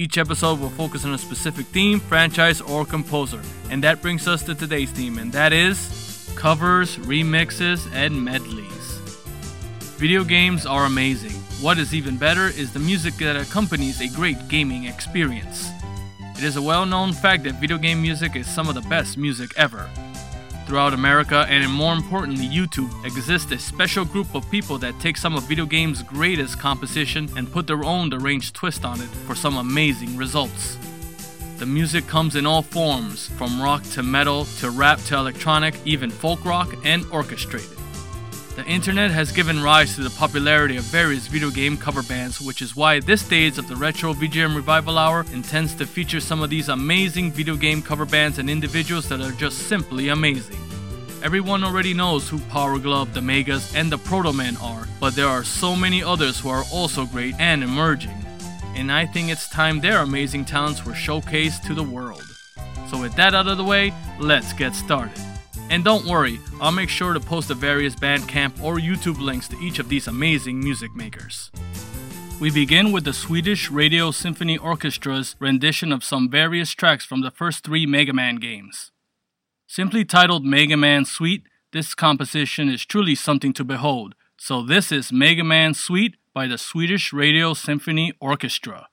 Each episode will focus on a specific theme, franchise, or composer. And that brings us to today's theme, and that is covers, remixes, and medleys. Video games are amazing. What is even better is the music that accompanies a great gaming experience. It is a well known fact that video game music is some of the best music ever. Throughout America, and more importantly, YouTube, exists a special group of people that take some of video games' greatest composition and put their own deranged twist on it for some amazing results. The music comes in all forms, from rock to metal to rap to electronic, even folk rock, and orchestrated. The internet has given rise to the popularity of various video game cover bands, which is why this stage of the Retro VGM Revival Hour intends to feature some of these amazing video game cover bands and individuals that are just simply amazing. Everyone already knows who Power Glove, the Megas, and the Protomen are, but there are so many others who are also great and emerging. And I think it's time their amazing talents were showcased to the world. So, with that out of the way, let's get started. And don't worry, I'll make sure to post the various Bandcamp or YouTube links to each of these amazing music makers. We begin with the Swedish Radio Symphony Orchestra's rendition of some various tracks from the first three Mega Man games. Simply titled Mega Man Suite, this composition is truly something to behold. So, this is Mega Man Suite by the Swedish Radio Symphony Orchestra.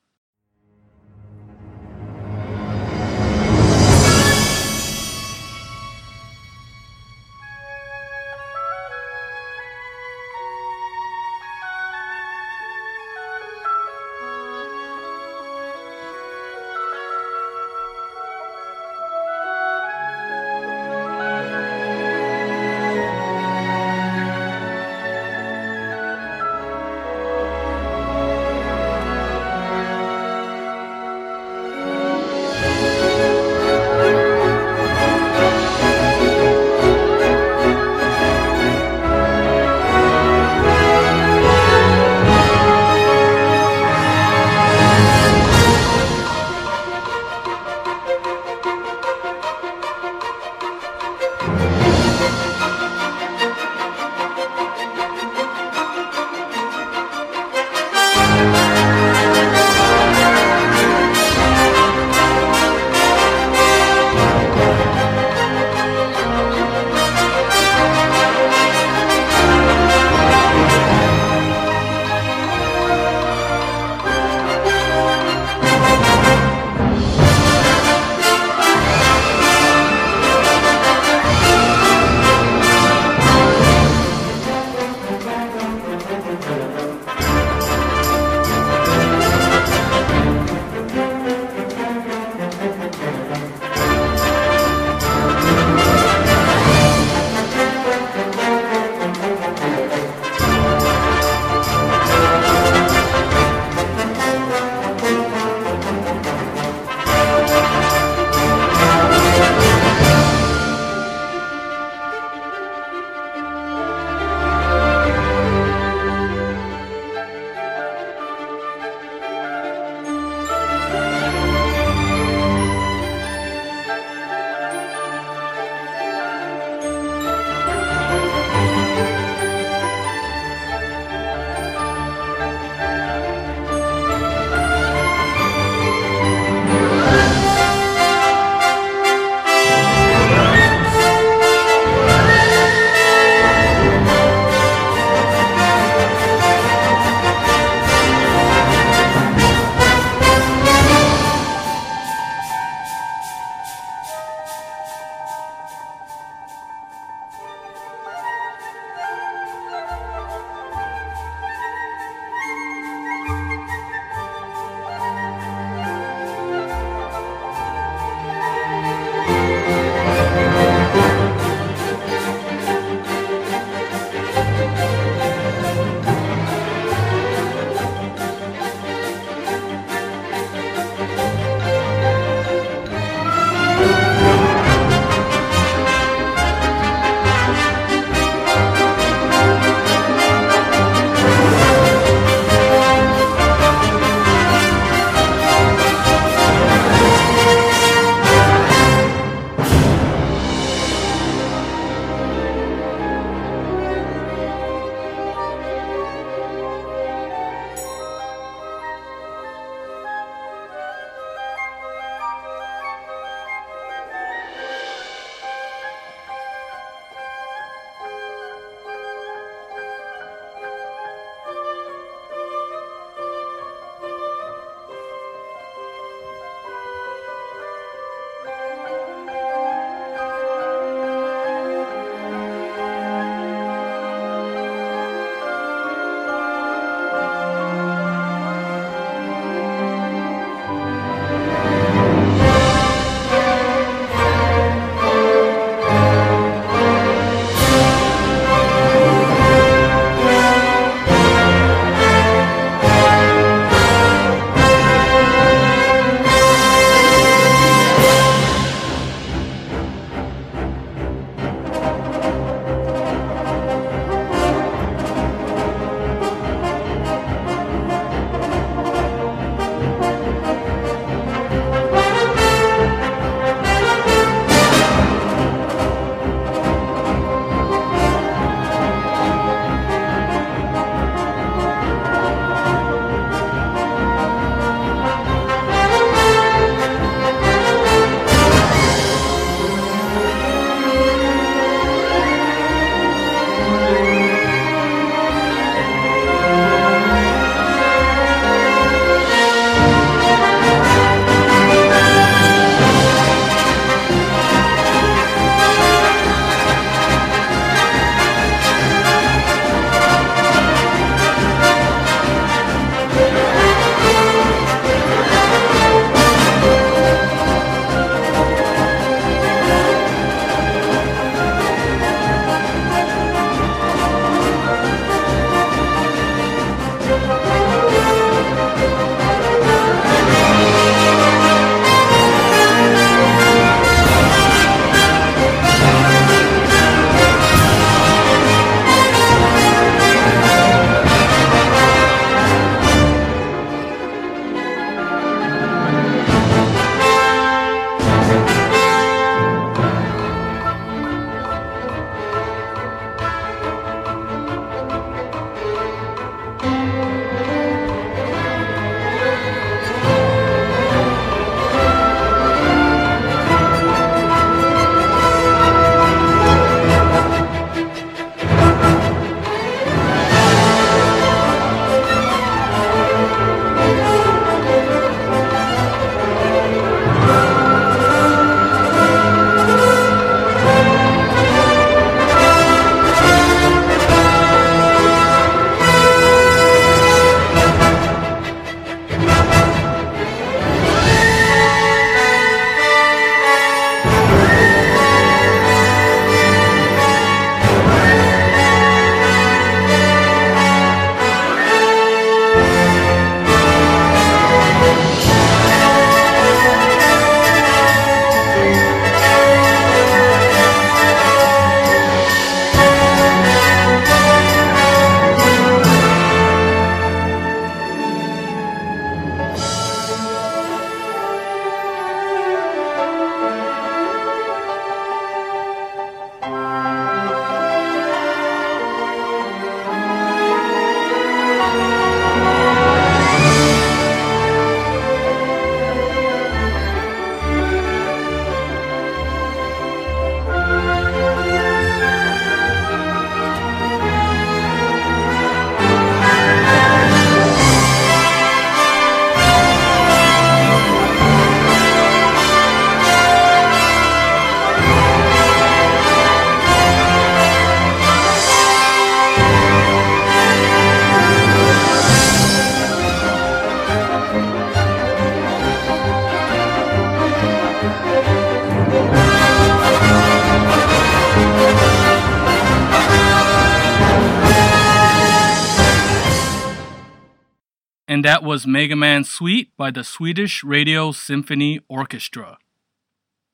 Was Mega Man Suite by the Swedish Radio Symphony Orchestra.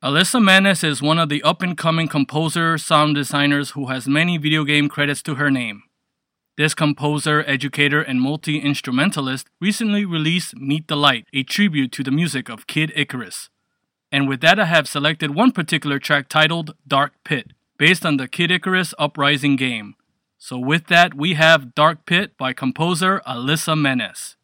Alyssa Manes is one of the up and coming composer sound designers who has many video game credits to her name. This composer, educator, and multi instrumentalist recently released Meet the Light, a tribute to the music of Kid Icarus. And with that, I have selected one particular track titled Dark Pit, based on the Kid Icarus Uprising game. So, with that, we have Dark Pit by composer Alyssa Manes.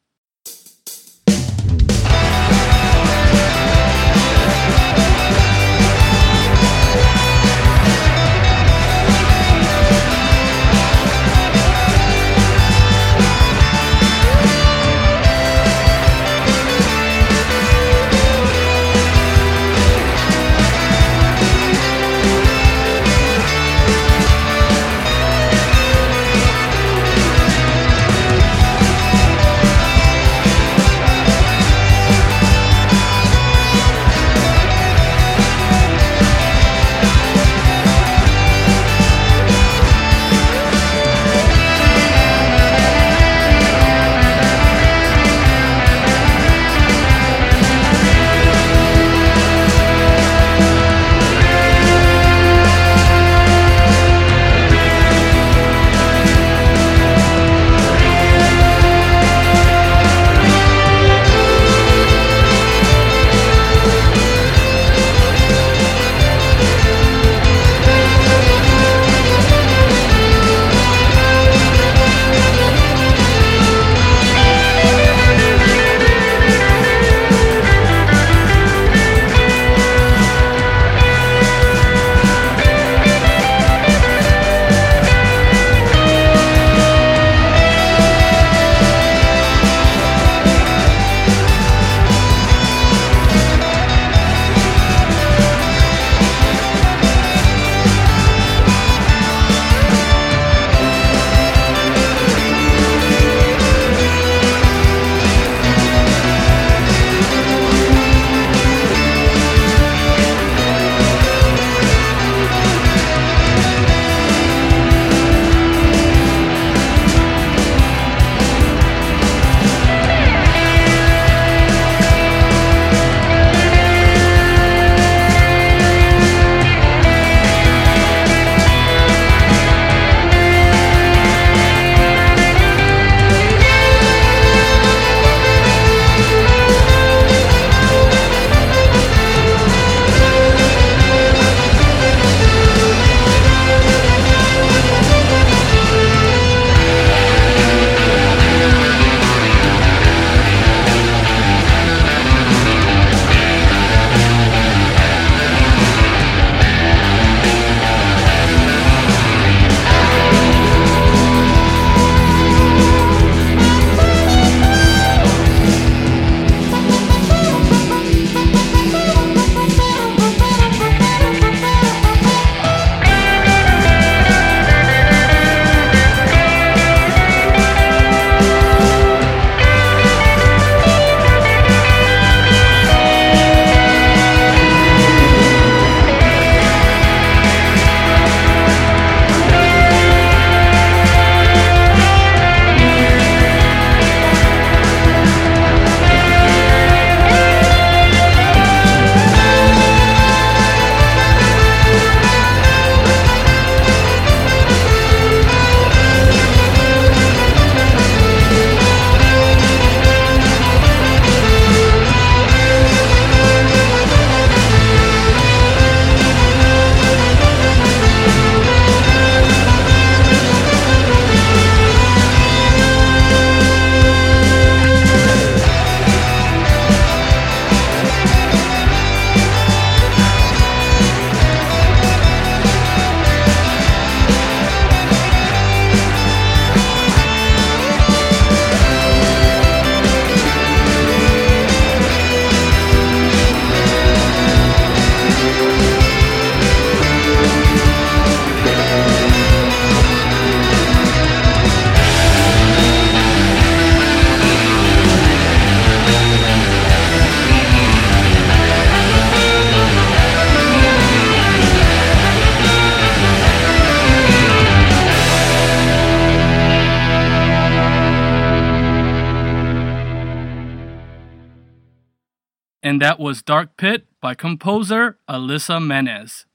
And that was Dark Pit by composer Alyssa Menez.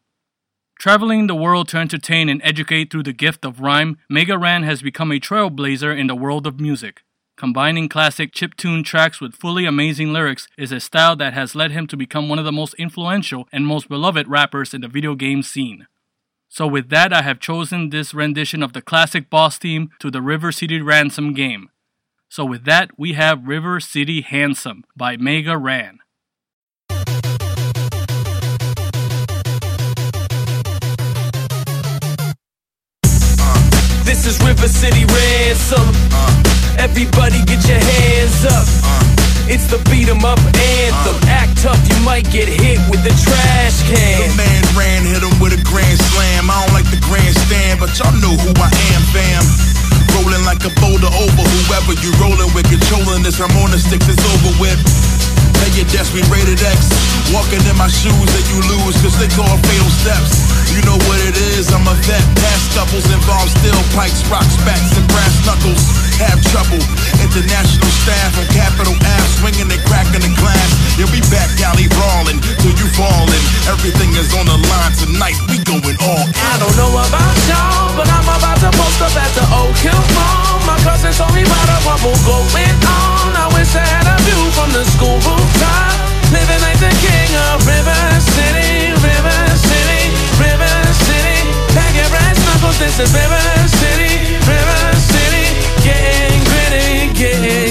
Traveling the world to entertain and educate through the gift of rhyme, Mega Ran has become a trailblazer in the world of music. Combining classic chiptune tracks with fully amazing lyrics is a style that has led him to become one of the most influential and most beloved rappers in the video game scene. So, with that, I have chosen this rendition of the classic boss theme to the River City Ransom game. So, with that, we have River City Handsome by Mega Ran. This is River City Ransom. Uh. Everybody get your hands up. Uh. It's the beat 'em up anthem. Uh. Act tough, you might get hit with the trash can. The man ran, hit him with a grand slam. I don't like the grandstand, but y'all know who I am, fam. Rolling like a boulder over whoever you rolling with. Controlling this harmonic sticks is over with. Tell your desk we rated X. Walking in my shoes and you lose, cause they call fatal steps. You know what it is, I'm a vet. Past scuffles involve steel pipes, rocks, bats, and brass knuckles. Have trouble. International staff on Capitol Ave, swinging and cracking the glass. You'll be back alley brawling till you falling. Everything is on the line tonight. We going all I don't know about y'all, but I'm about to post up at the Oak Hill Mall. My cousin told me about a rumble going on. I wish I had a view from the school Living like the king of River City, River City, River City. Pack your this is River City, River City. Getting gritty, getting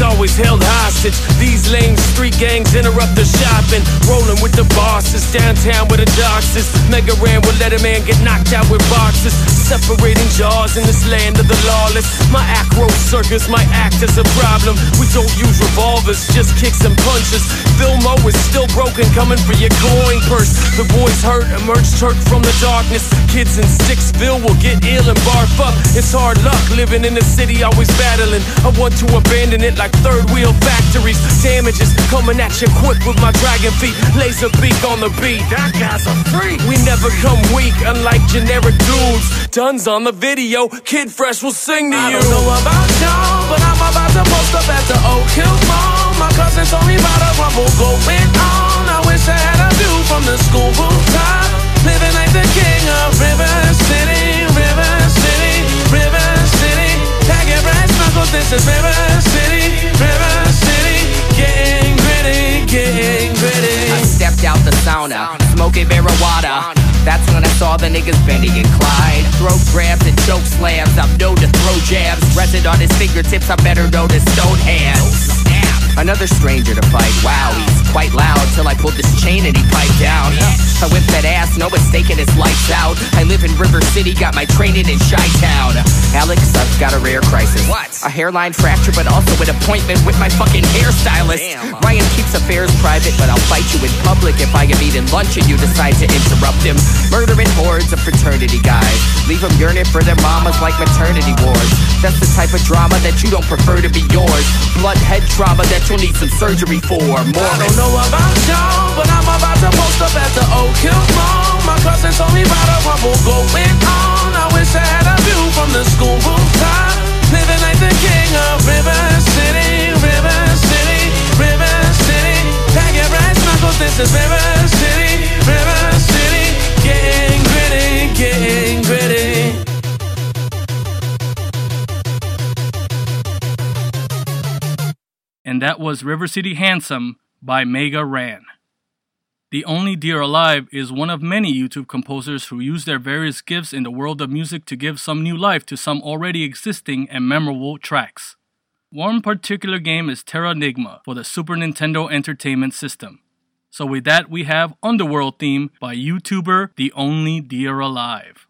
Always held hostage. These lame street gangs interrupt the shopping. Rolling with the bosses downtown with the doxes. Mega Ran will let a man get knocked out with boxes. Separating jaws in this land of the lawless. My acro circus might act as a problem. We don't use revolvers, just kicks and punches. Vilmo is still broken, coming for your coin purse. The boys hurt, emerge turk from the darkness. Kids in Sixville will get ill and barf up. It's hard luck living in the city, always battling. I want to abandon it like third wheel factories. Damages coming at you quick with my dragon feet. Laser beak on the beat. That guy's a freak. We never come weak, unlike generic dudes. Duns on the video, Kid Fresh will sing to you. I don't know about y'all, but I'm about to post up at the Oak Hill Mall. My cousin told me about a rumble going on. I wish I had a view from the school rooftop. Living like the king of River City, when I saw the niggas Benny and Clyde. Throat grabs and choke slams. I'm known to throw jabs. Resin on his fingertips. I'm better known as Stone Hands. Another stranger to fight. Wow, he's quite loud. Till I pulled this chain and he piped down. I whipped that ass, no mistake, mistaking his lights out. I live in River City, got my training in Chi Town. Alex, I've got a rare crisis. What? A hairline fracture, but also an appointment with my fucking hairstylist. Damn. Ryan keeps affairs private, but I'll fight you in public if I am eating lunch and you decide to interrupt him. Murdering hordes of fraternity guys. Leave them yearning for their mamas like maternity wards. That's the type of drama that you don't prefer to be yours. Blood head trauma that you'll need some surgery for. More know about but I'm about to post up at the Mall. My cousin told me about a rumble going on. I wish I had a view from the school rooftop. Living like the king of River City, River City, River City. This is River City, River City. Getting gritty, getting gritty. and that was River City Handsome by Mega Ran. The Only Deer Alive is one of many YouTube composers who use their various gifts in the world of music to give some new life to some already existing and memorable tracks. One particular game is Terranigma for the Super Nintendo Entertainment System. So with that we have Underworld theme by YouTuber The Only Deer Alive.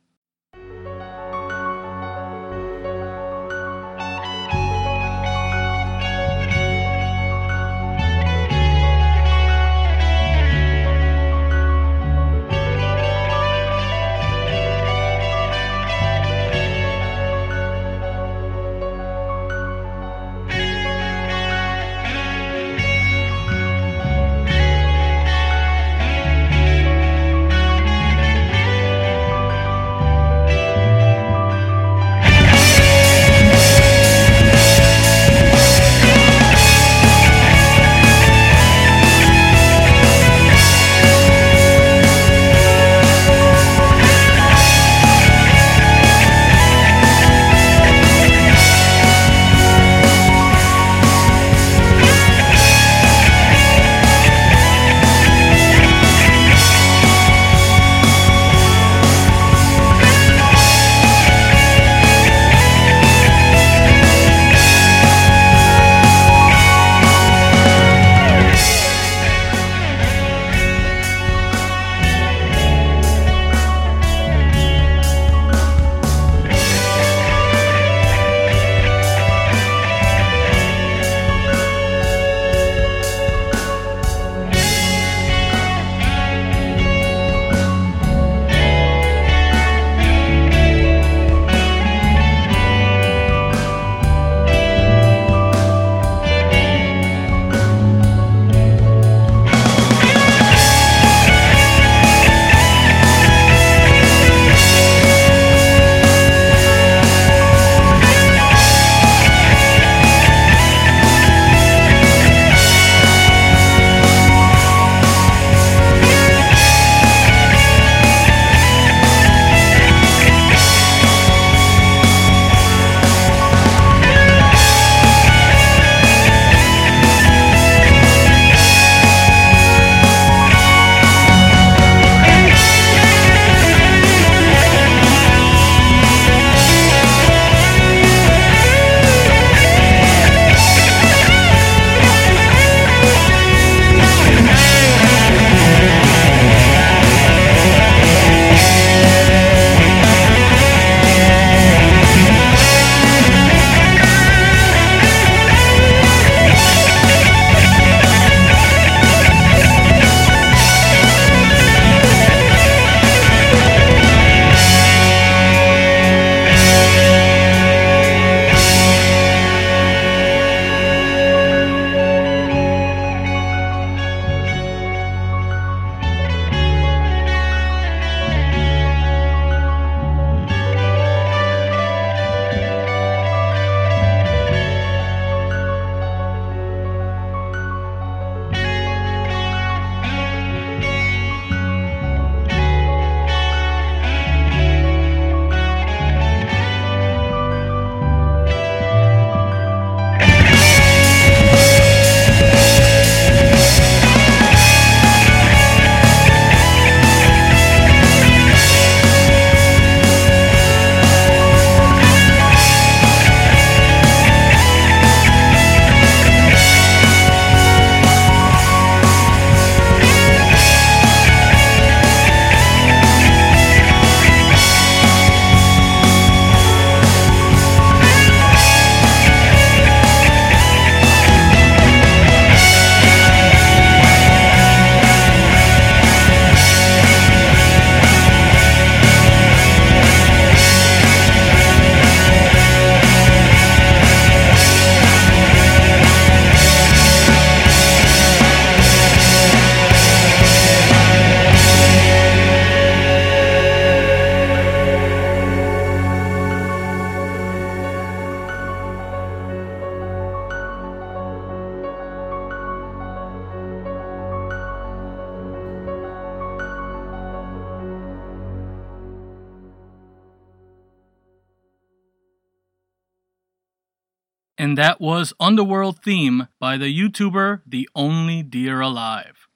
And that was Underworld Theme by the YouTuber The Only Deer Alive.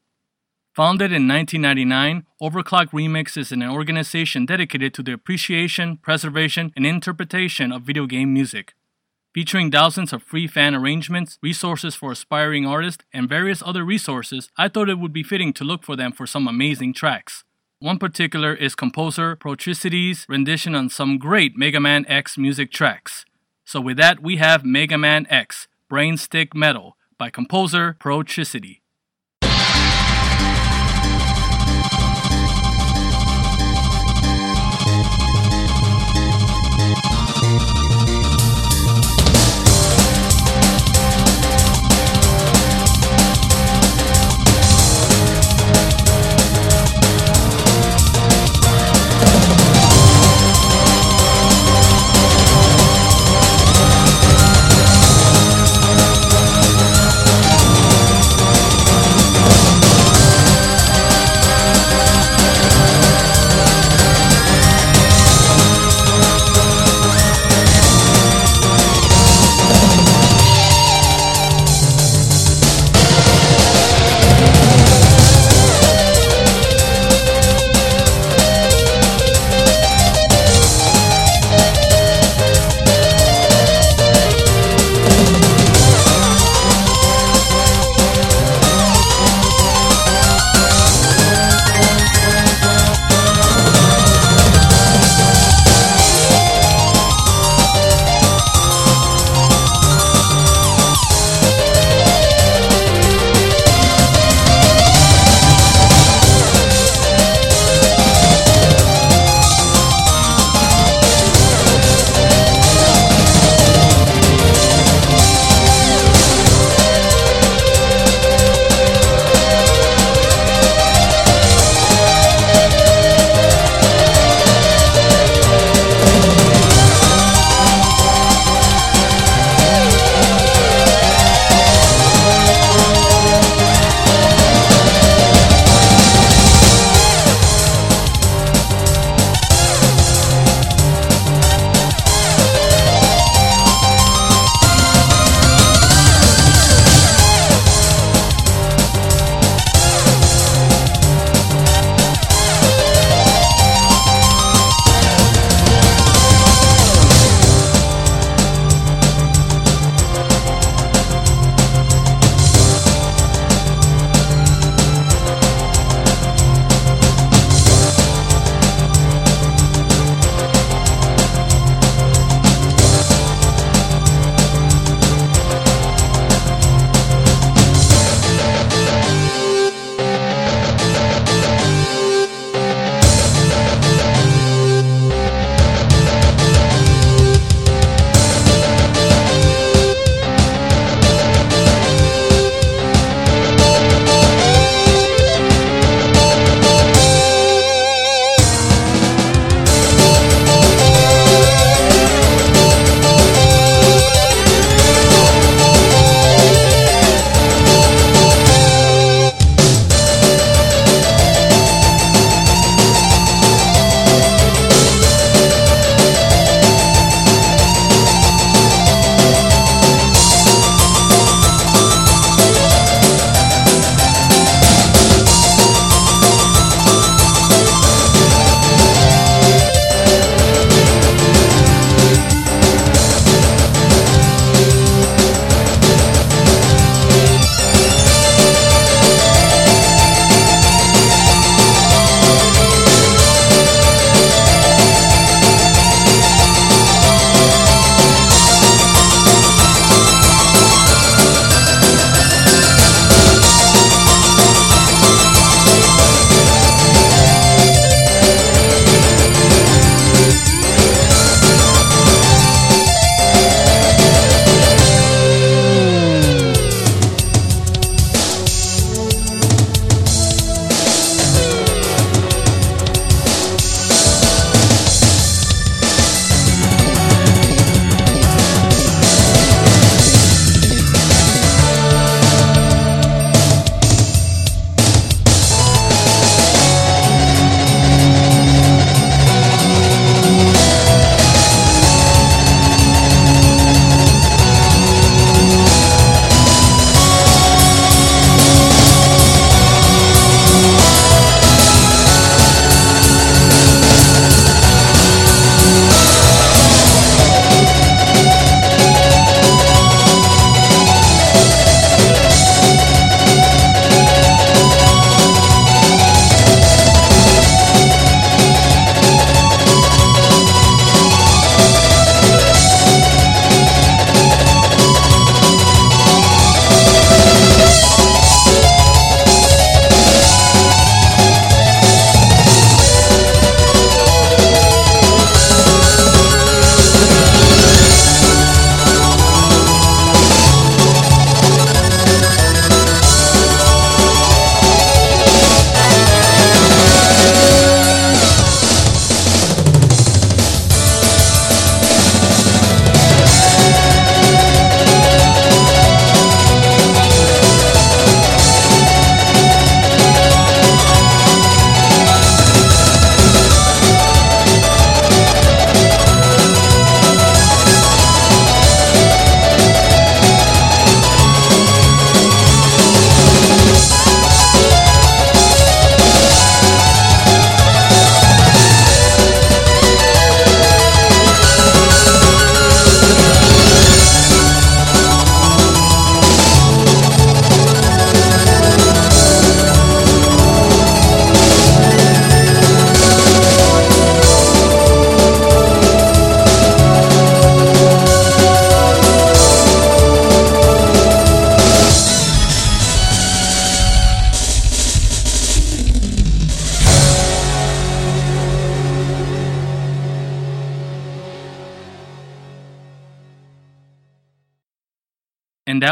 Founded in 1999, OverClocked ReMix is an organization dedicated to the appreciation, preservation, and interpretation of video game music. Featuring thousands of free fan arrangements, resources for aspiring artists, and various other resources, I thought it would be fitting to look for them for some amazing tracks. One particular is composer Protricity's rendition on some great Mega Man X music tracks. So with that, we have Mega Man X, Brain Stick Metal by composer Protricity. and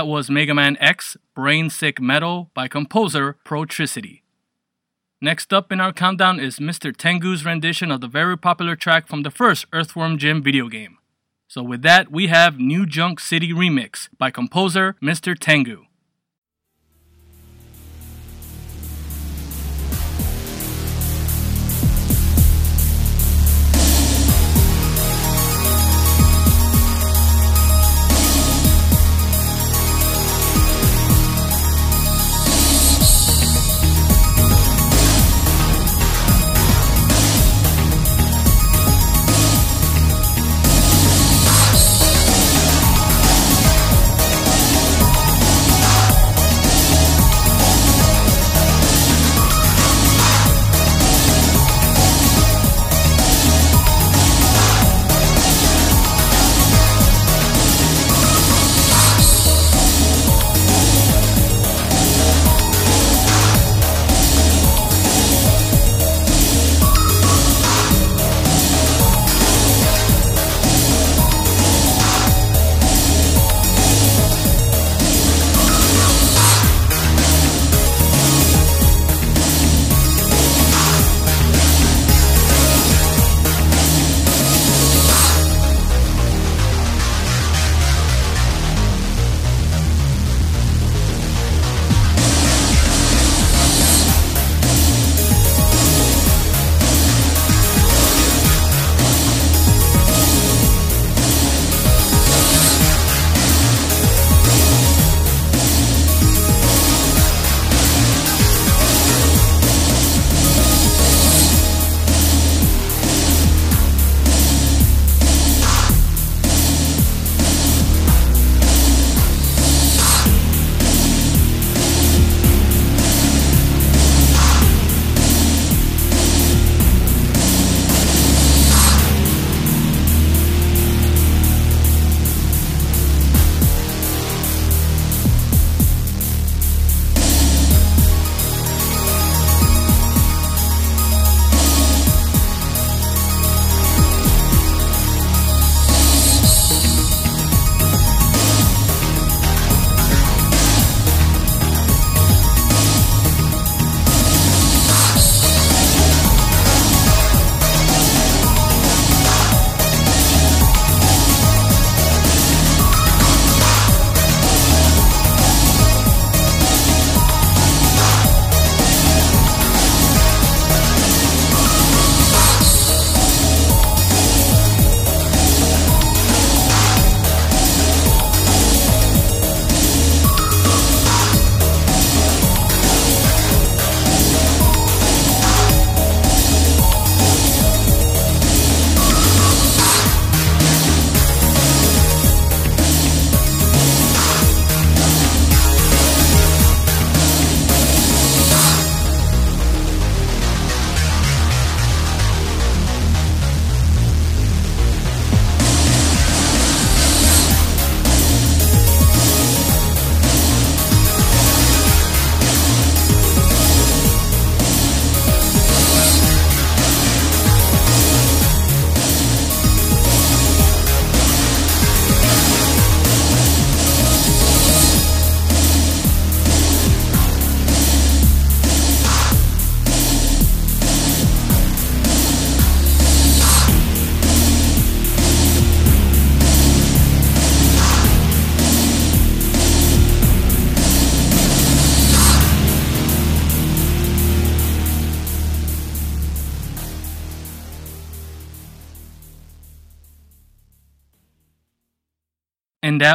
that was Mega Man X Brain Sick Metal by composer Protricity. Next up in our countdown is Mr. Tengu's rendition of the very popular track from the first Earthworm Jim video game. So, with that, we have New Junk City Remix by composer Mr. Tengu.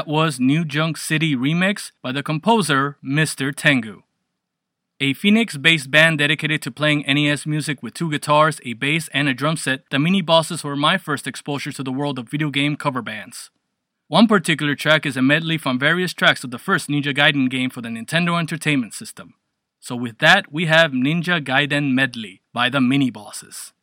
Was New Junk City Remix by the composer Mr. Tengu. A Phoenix based band dedicated to playing NES music with two guitars, a bass, and a drum set, the Minibosses were my first exposure to the world of video game cover bands. One particular track is a medley from various tracks of the first Ninja Gaiden game for the Nintendo Entertainment System. So, with that, we have Ninja Gaiden Medley by the Minibosses.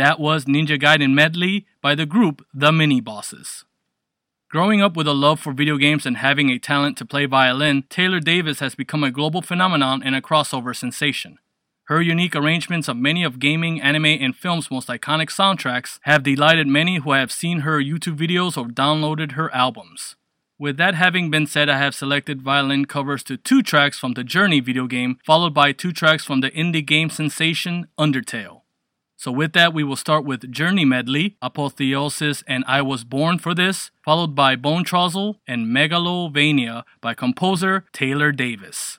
That was Ninja Gaiden Medley by the group The Minibosses. Growing up with a love for video games and having a talent to play violin, Taylor Davis has become a global phenomenon and a crossover sensation. Her unique arrangements of many of gaming, anime, and film's most iconic soundtracks have delighted many who have seen her YouTube videos or downloaded her albums. With that having been said, I have selected violin covers to two tracks from the Journey video game, followed by two tracks from the indie game sensation Undertale. So, with that, we will start with Journey Medley, Apotheosis, and I Was Born for This, followed by Bonetrousle and Megalovania by composer Taylor Davis.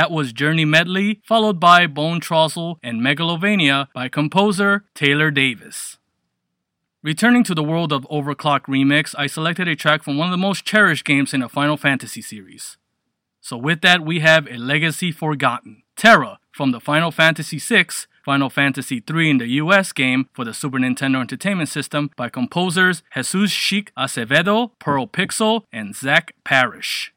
That was Journey Medley, followed by Bonetrousle and Megalovania by composer Taylor Davis. Returning to the world of OverClocked ReMix, I selected a track from one of the most cherished games in the Final Fantasy series. So with that, we have A Legacy Forgotten, Terra from the Final Fantasy VI, Final Fantasy III in the US game for the Super Nintendo Entertainment System by composers Jesus Chic Acevedo, Pearl Pixel, and Zach Parrish.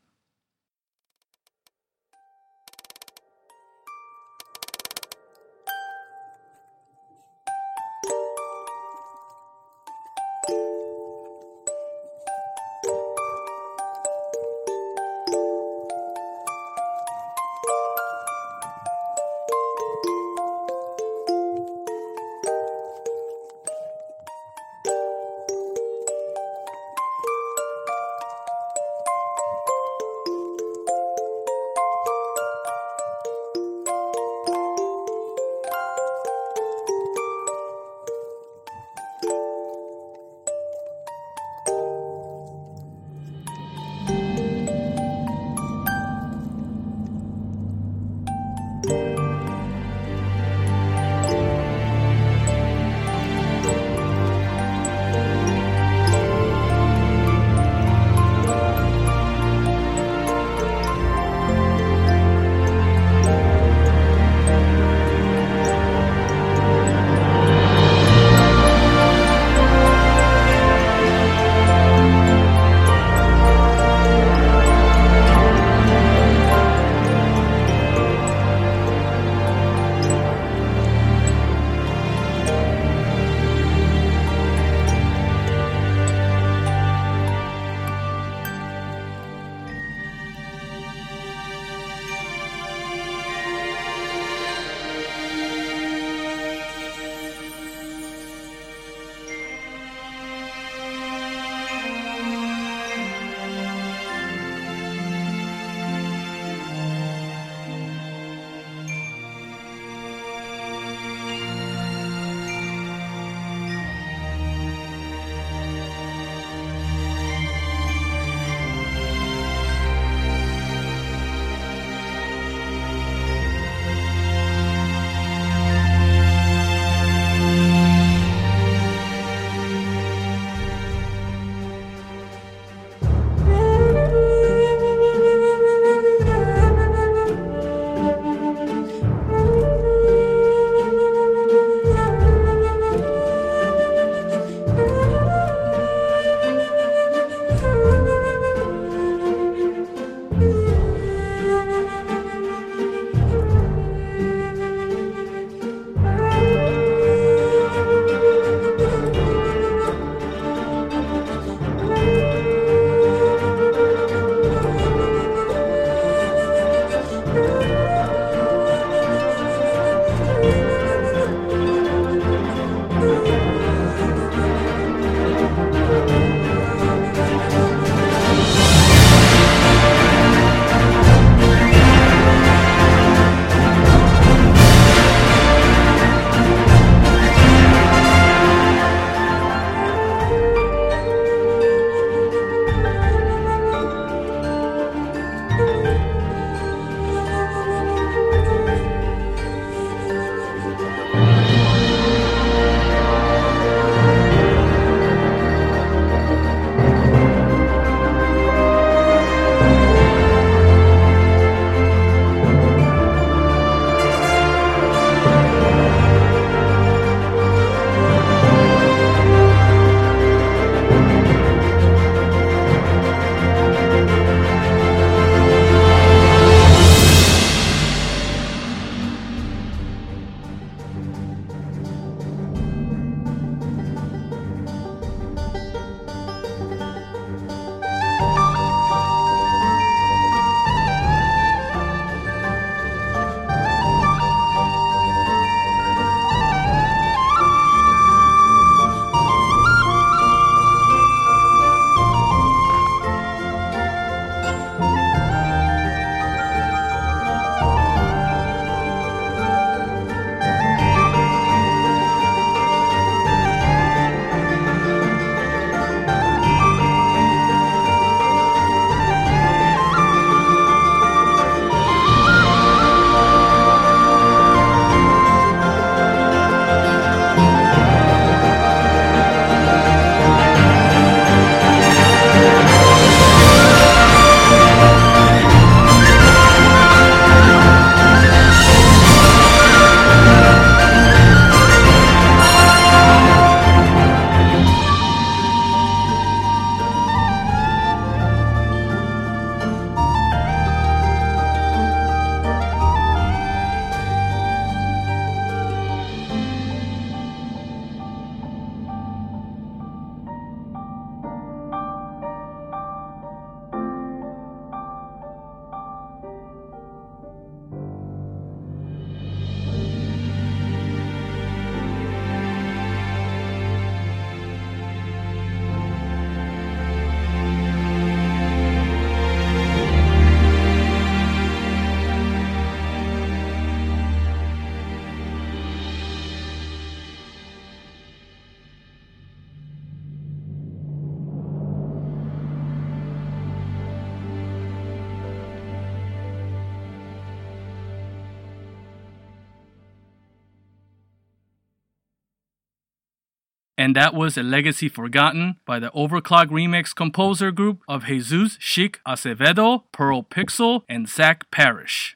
And that was A Legacy Forgotten by the OverClocked ReMix composer group of Jesus Chic Acevedo, Pearl Pixel, and Zach Parrish.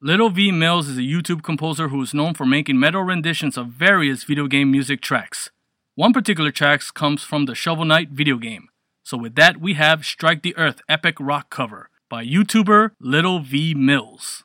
Little V Mills is a YouTube composer who is known for making metal renditions of various video game music tracks. One particular track comes from the Shovel Knight video game. So with that, we have Strike the Earth epic rock cover by YouTuber Little V Mills.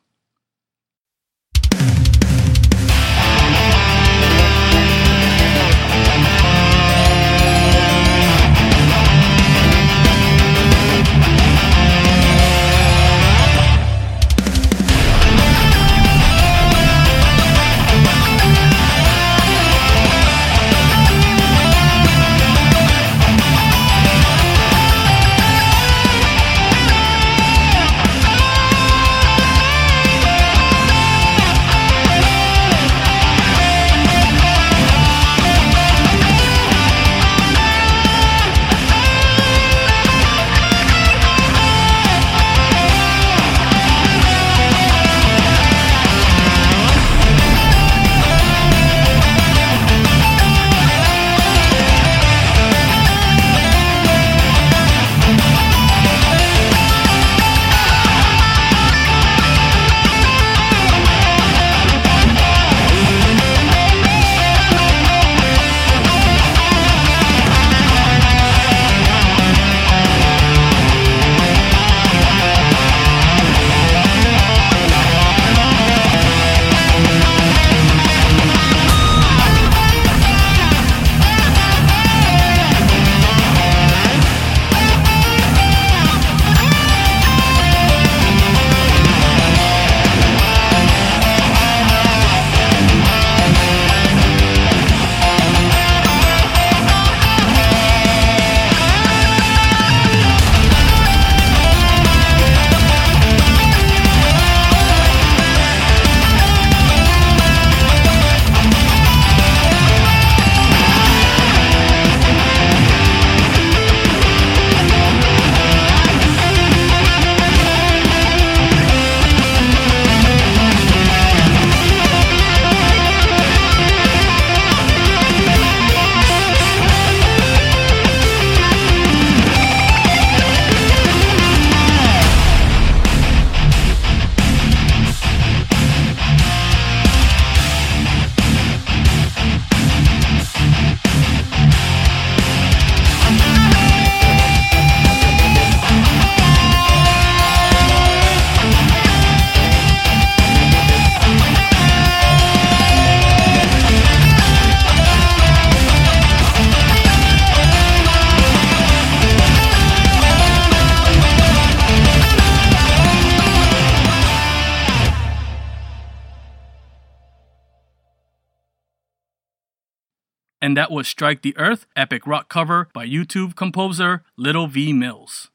Was Strike the Earth, epic rock cover by YouTube composer Little V Mills.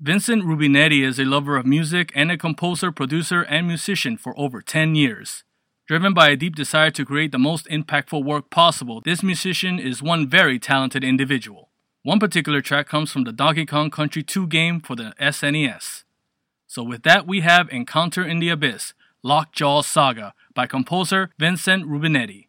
Vincent Rubinetti is a lover of music and a composer, producer, and musician for over 10 years. Driven by a deep desire to create the most impactful work possible, this musician is one very talented individual. One particular track comes from the Donkey Kong Country 2 game for the SNES. So, with that, we have Encounter in the Abyss Lockjaw Saga by composer Vincent Rubinetti.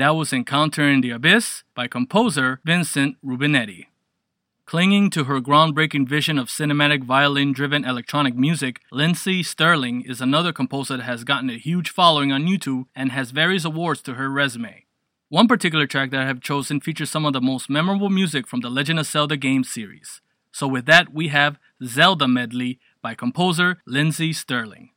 And that was Encounter in the Abyss by composer Vincent Rubinetti. Clinging to her groundbreaking vision of cinematic violin driven electronic music, Lindsey Stirling is another composer that has gotten a huge following on YouTube and has various awards to her resume. One particular track that I have chosen features some of the most memorable music from the Legend of Zelda game series. So, with that, we have Zelda Medley by composer Lindsey Stirling.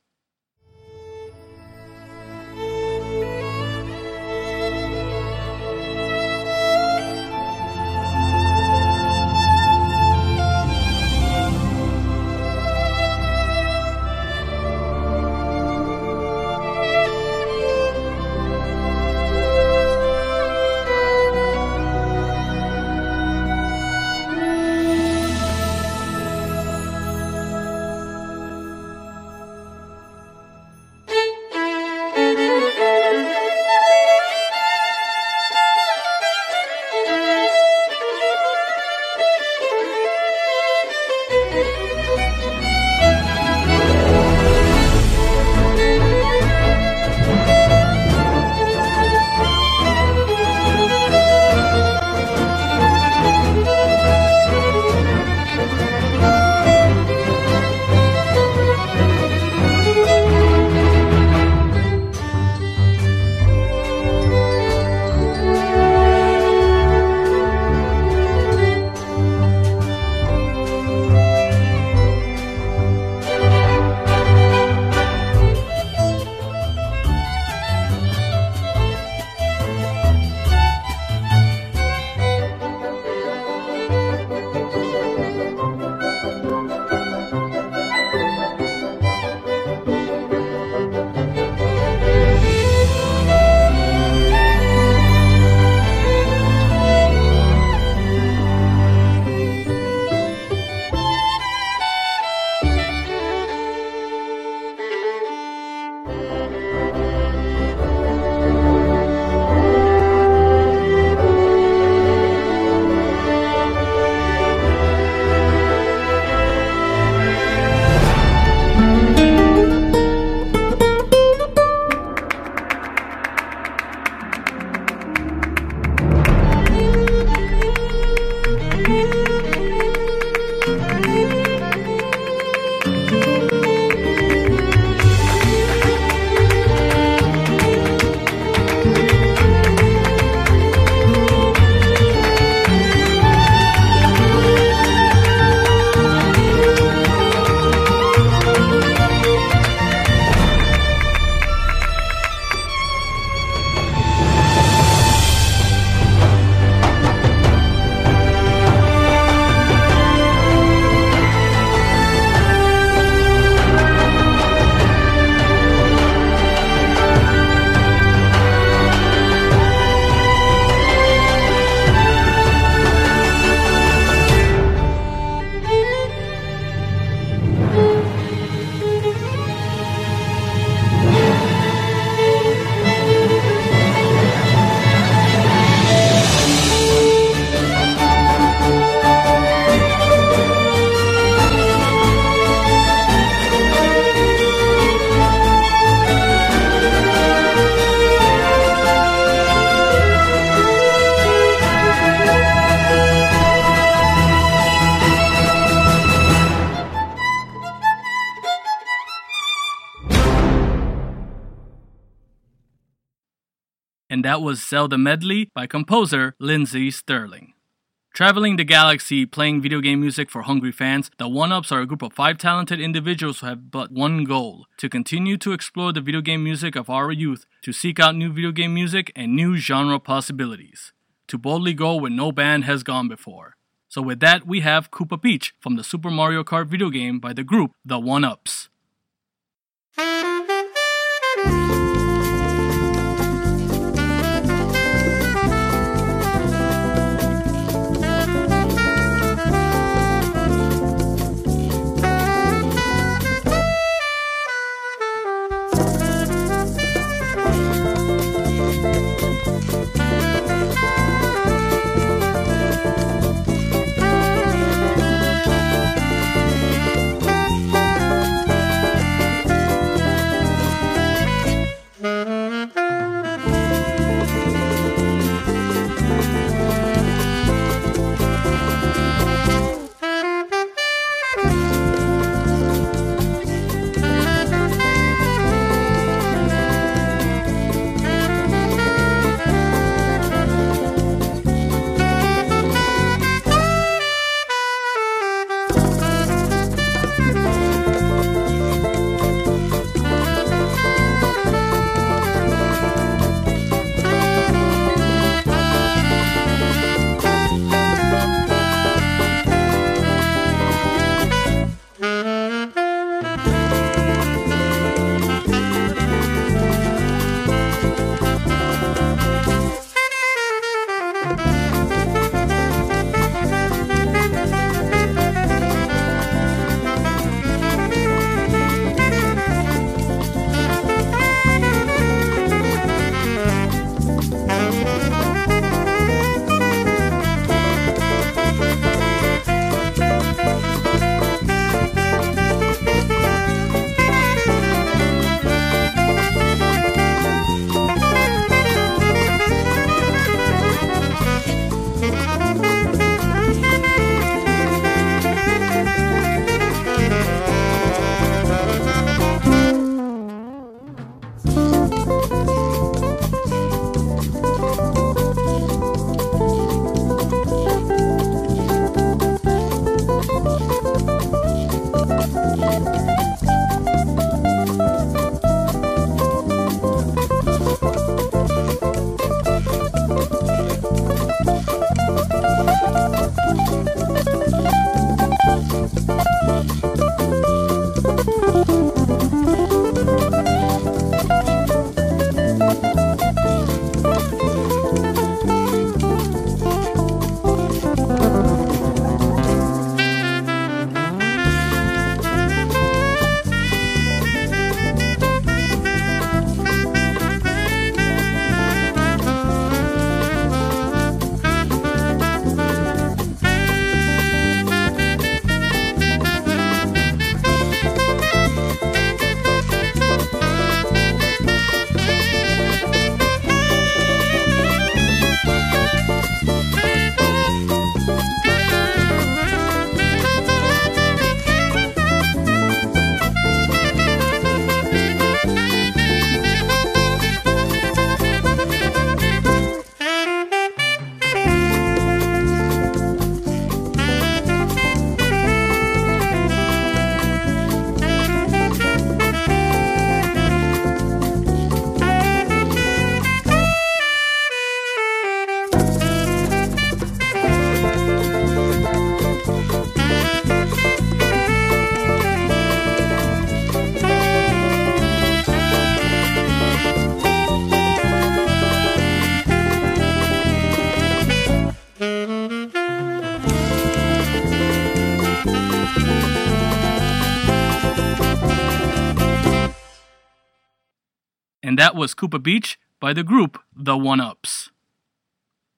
That was Zelda Medley by composer Lindsey Stirling. Traveling the galaxy playing video game music for hungry fans, the One Ups are a group of five talented individuals who have but one goal to continue to explore the video game music of our youth, to seek out new video game music and new genre possibilities, to boldly go where no band has gone before. So, with that, we have Koopa Beach from the Super Mario Kart video game by the group The One Ups. Was Koopa Beach by the group The One Ups.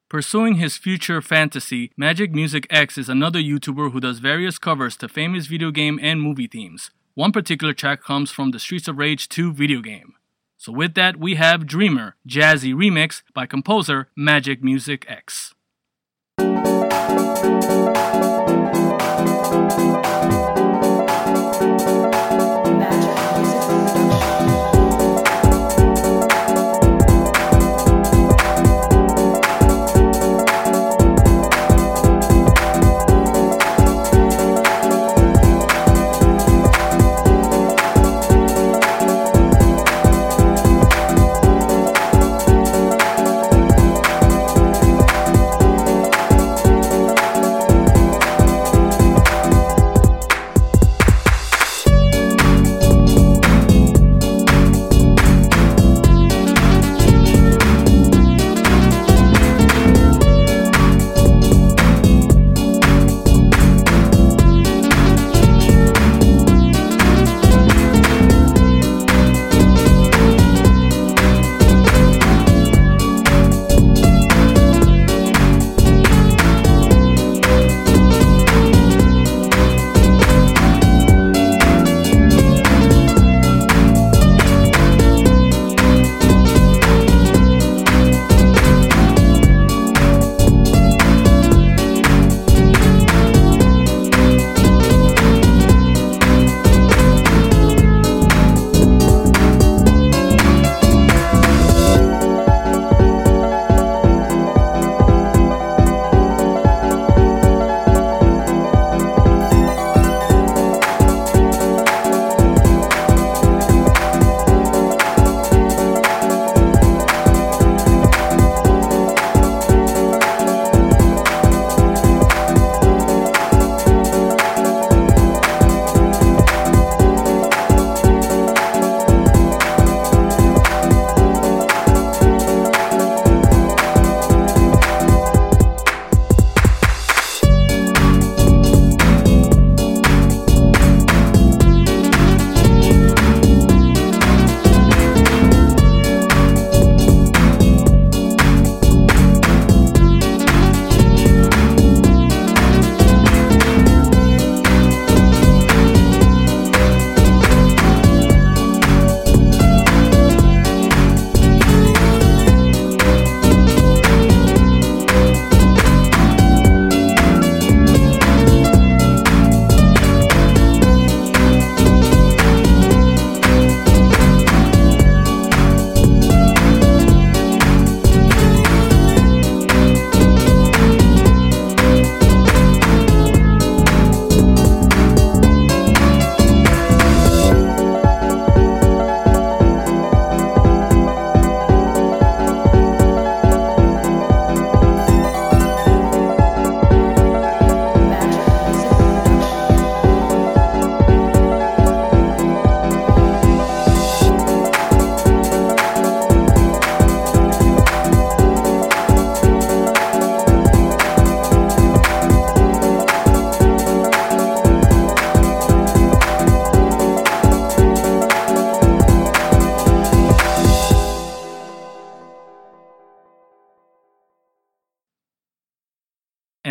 Pursuing his future fantasy, Magic Music X is another YouTuber who does various covers to famous video game and movie themes. One particular track comes from the Streets of Rage 2 video game. So, with that, we have Dreamer, Jazzy Remix by composer Magic Music X.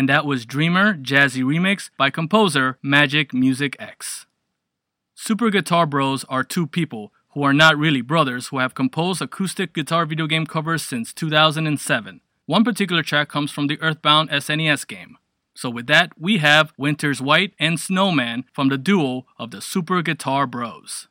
and that was Dreamer Jazzy Remix by composer Magic Music X. Super Guitar Bros are two people who are not really brothers who have composed acoustic guitar video game covers since 2007. One particular track comes from the Earthbound SNES game. So, with that, we have Winter's White and Snowman from the duo of the Super Guitar Bros.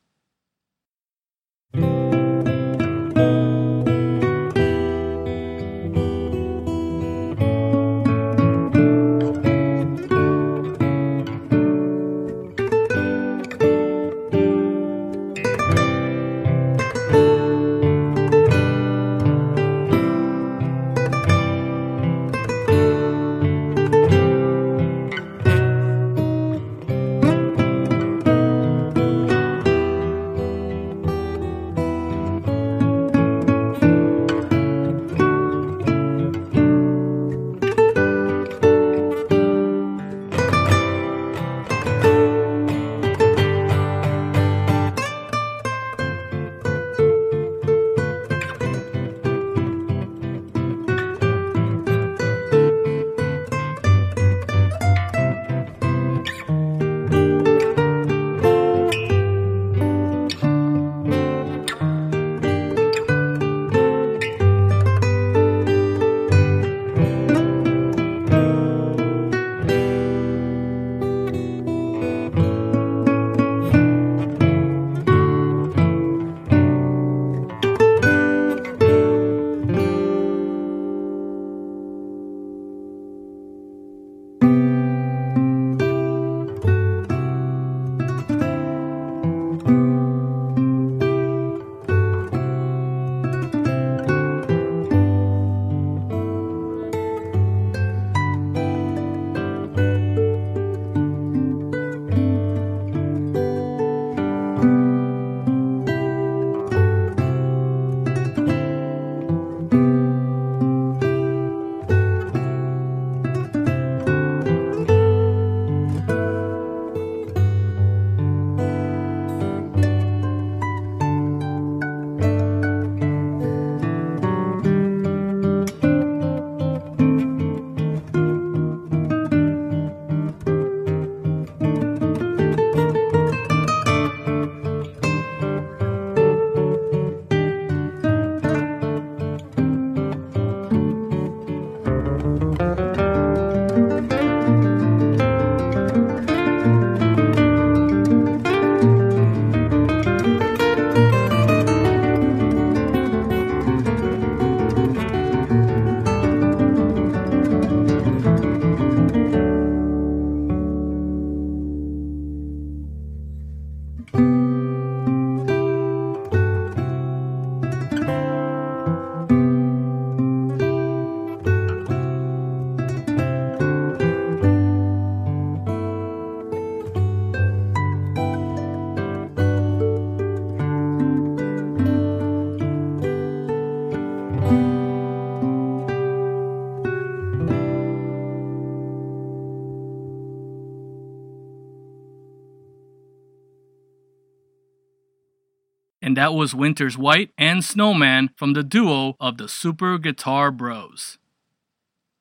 That was Winter's White and Snowman from the duo of the Super Guitar Bros.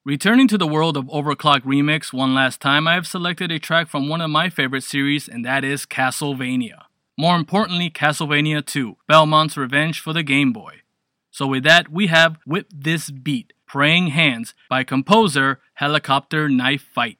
Returning to the world of OverClocked ReMix one last time, I have selected a track from one of my favorite series, and that is Castlevania. More importantly, Castlevania 2 Belmont's Revenge for the Game Boy. So, with that, we have Whip This Beat Praying Hands by composer Helicopter Knife Fight.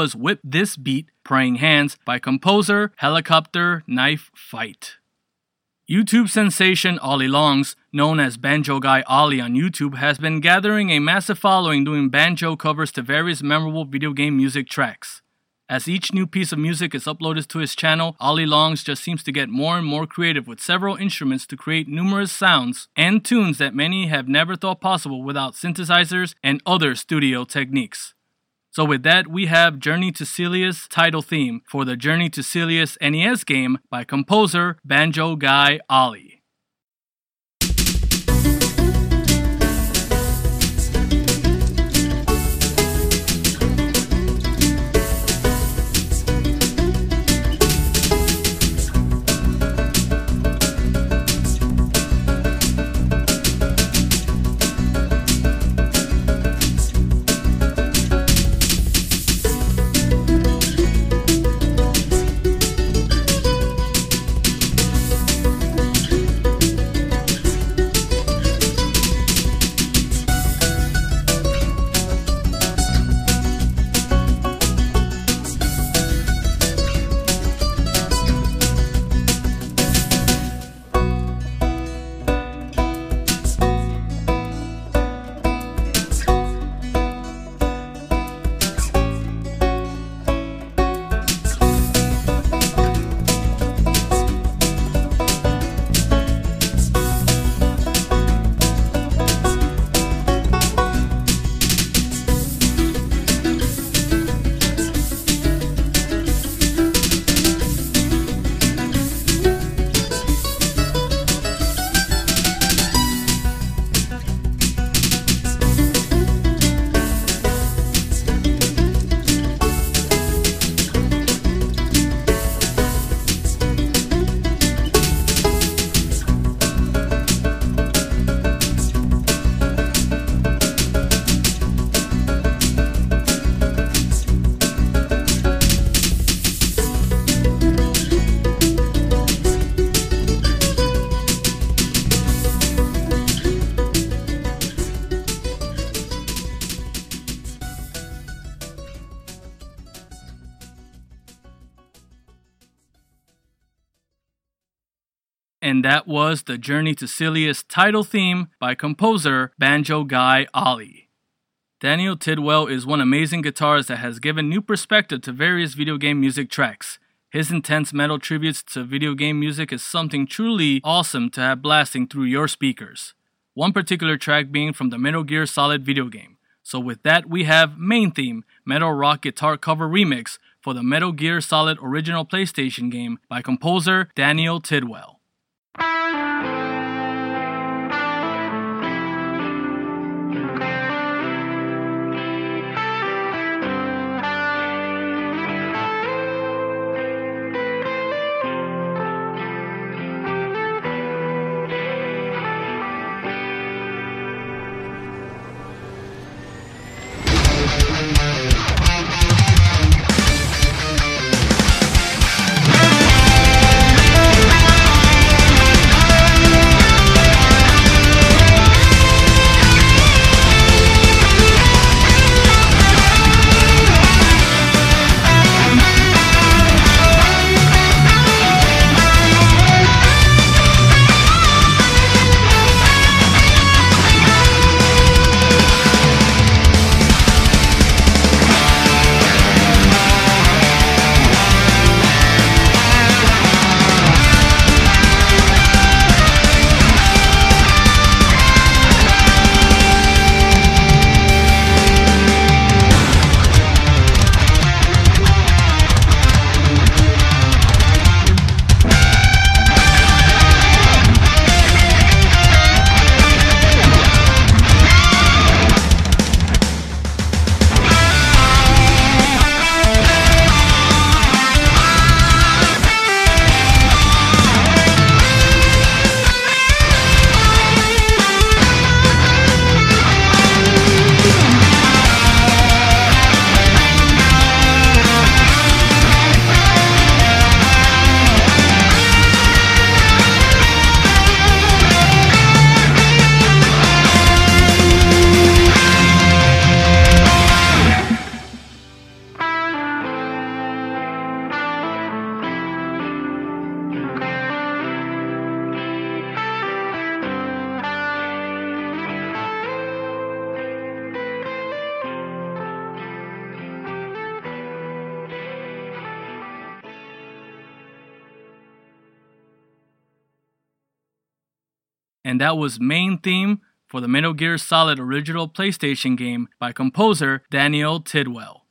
Was Whip This Beat Praying Hands by composer Helicopter Knife Fight. YouTube sensation Ollie Longs, known as Banjo Guy Ollie on YouTube, has been gathering a massive following doing banjo covers to various memorable video game music tracks. As each new piece of music is uploaded to his channel, Ollie Longs just seems to get more and more creative with several instruments to create numerous sounds and tunes that many have never thought possible without synthesizers and other studio techniques. So with that, we have Journey to Silius title theme for the Journey to Silius NES game by composer Banjo Guy Ollie. That was the Journey to Silius title theme by composer Banjo Guy Ollie. Daniel Tidwell is one amazing guitarist that has given new perspective to various video game music tracks. His intense metal tributes to video game music is something truly awesome to have blasting through your speakers. One particular track being from the Metal Gear Solid video game. So, with that, we have Main Theme Metal Rock Guitar Cover Remix for the Metal Gear Solid original PlayStation game by composer Daniel Tidwell. That was main theme for the Metal Gear Solid original PlayStation game by composer Daniel Tidwell.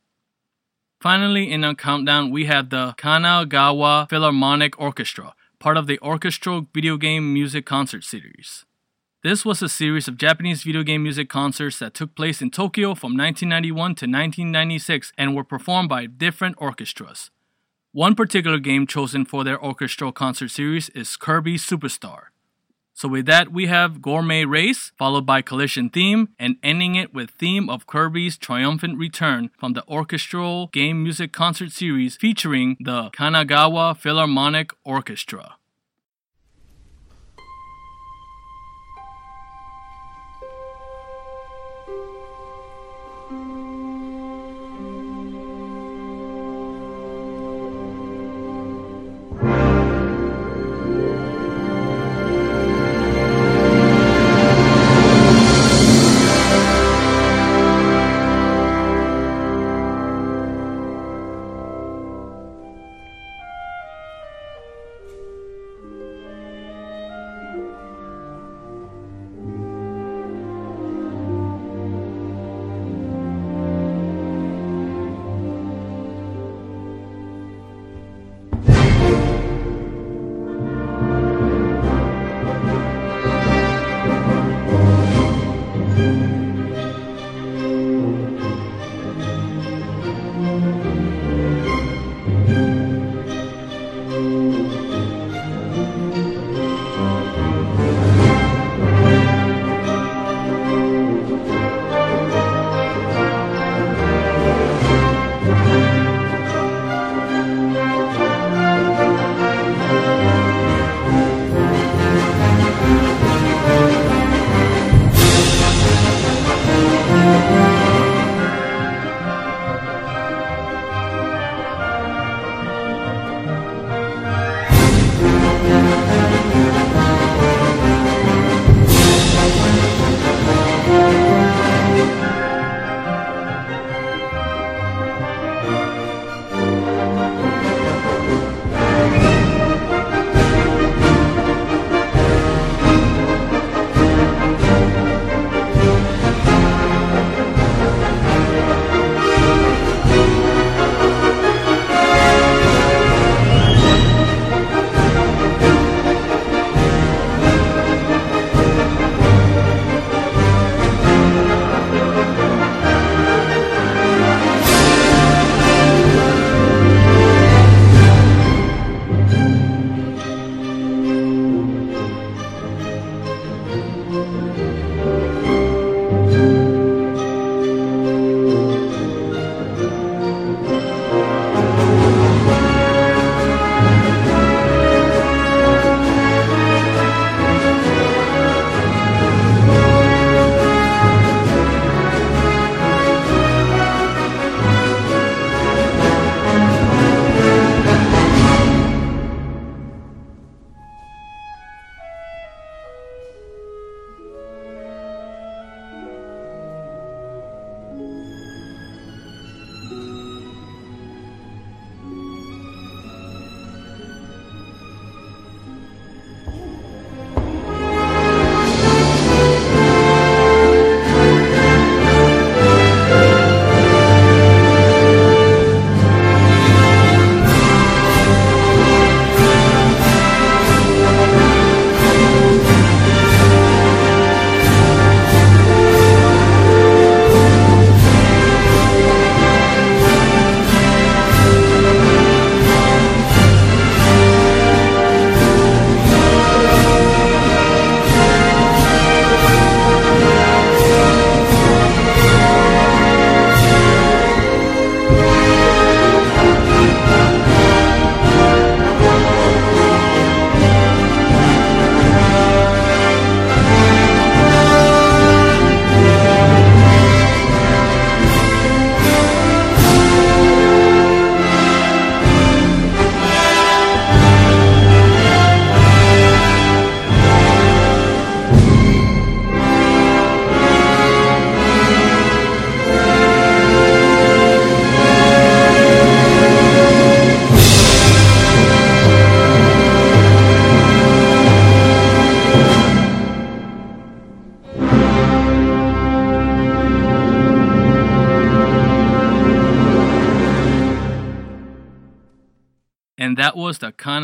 Finally, in our countdown, we have the Kanagawa Philharmonic Orchestra, part of the orchestral video game music concert series. This was a series of Japanese video game music concerts that took place in Tokyo from 1991 to 1996 and were performed by different orchestras. One particular game chosen for their orchestral concert series is Kirby Superstar. So with that, we have Gourmet Race, followed by Collision Theme, and ending it with Theme of Kirby's Triumphant Return from the orchestral game music concert series featuring the Kanagawa Philharmonic Orchestra.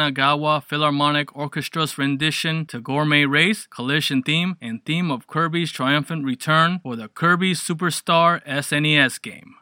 Kanagawa Philharmonic Orchestra's rendition to Gourmet Race, Collision Theme, and theme of Kirby's triumphant return for the Kirby Superstar SNES game.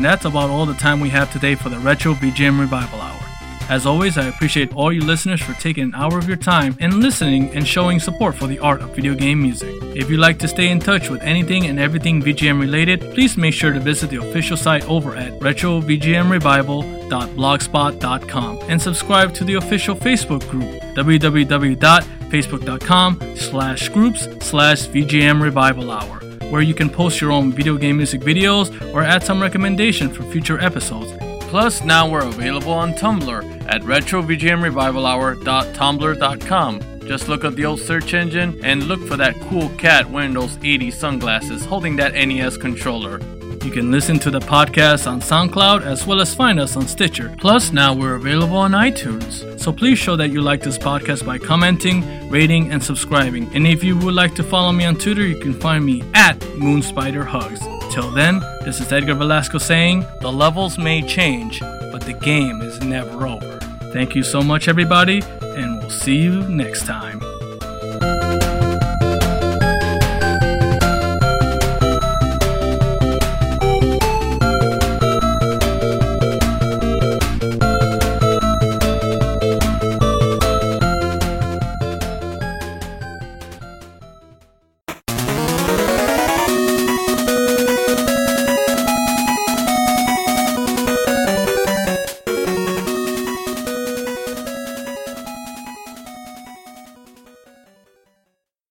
And that's about all the time we have today for the Retro VGM Revival Hour. As always, I appreciate all you listeners for taking an hour of your time and listening and showing support for the art of video game music. If you'd like to stay in touch with anything and everything VGM related, please make sure to visit the official site over at retrovgmrevival.blogspot.com and subscribe to the official Facebook group www.facebook.com slash groups slash VGM Revival Hour where you can post your own video game music videos or add some recommendation for future episodes. Plus, now we're available on Tumblr at retrovgmrevivalhour.tumblr.com. Just look up the old search engine and look for that cool cat wearing those 80s sunglasses holding that NES controller. You can listen to the podcast on SoundCloud as well as find us on Stitcher. Plus, now we're available on iTunes. So please show that you like this podcast by commenting, rating, and subscribing. And if you would like to follow me on Twitter, you can find me at MoonSpiderHugs. Till then, this is Edgar Velasco saying, the levels may change, but the game is never over. Thank you so much, everybody, and we'll see you next time.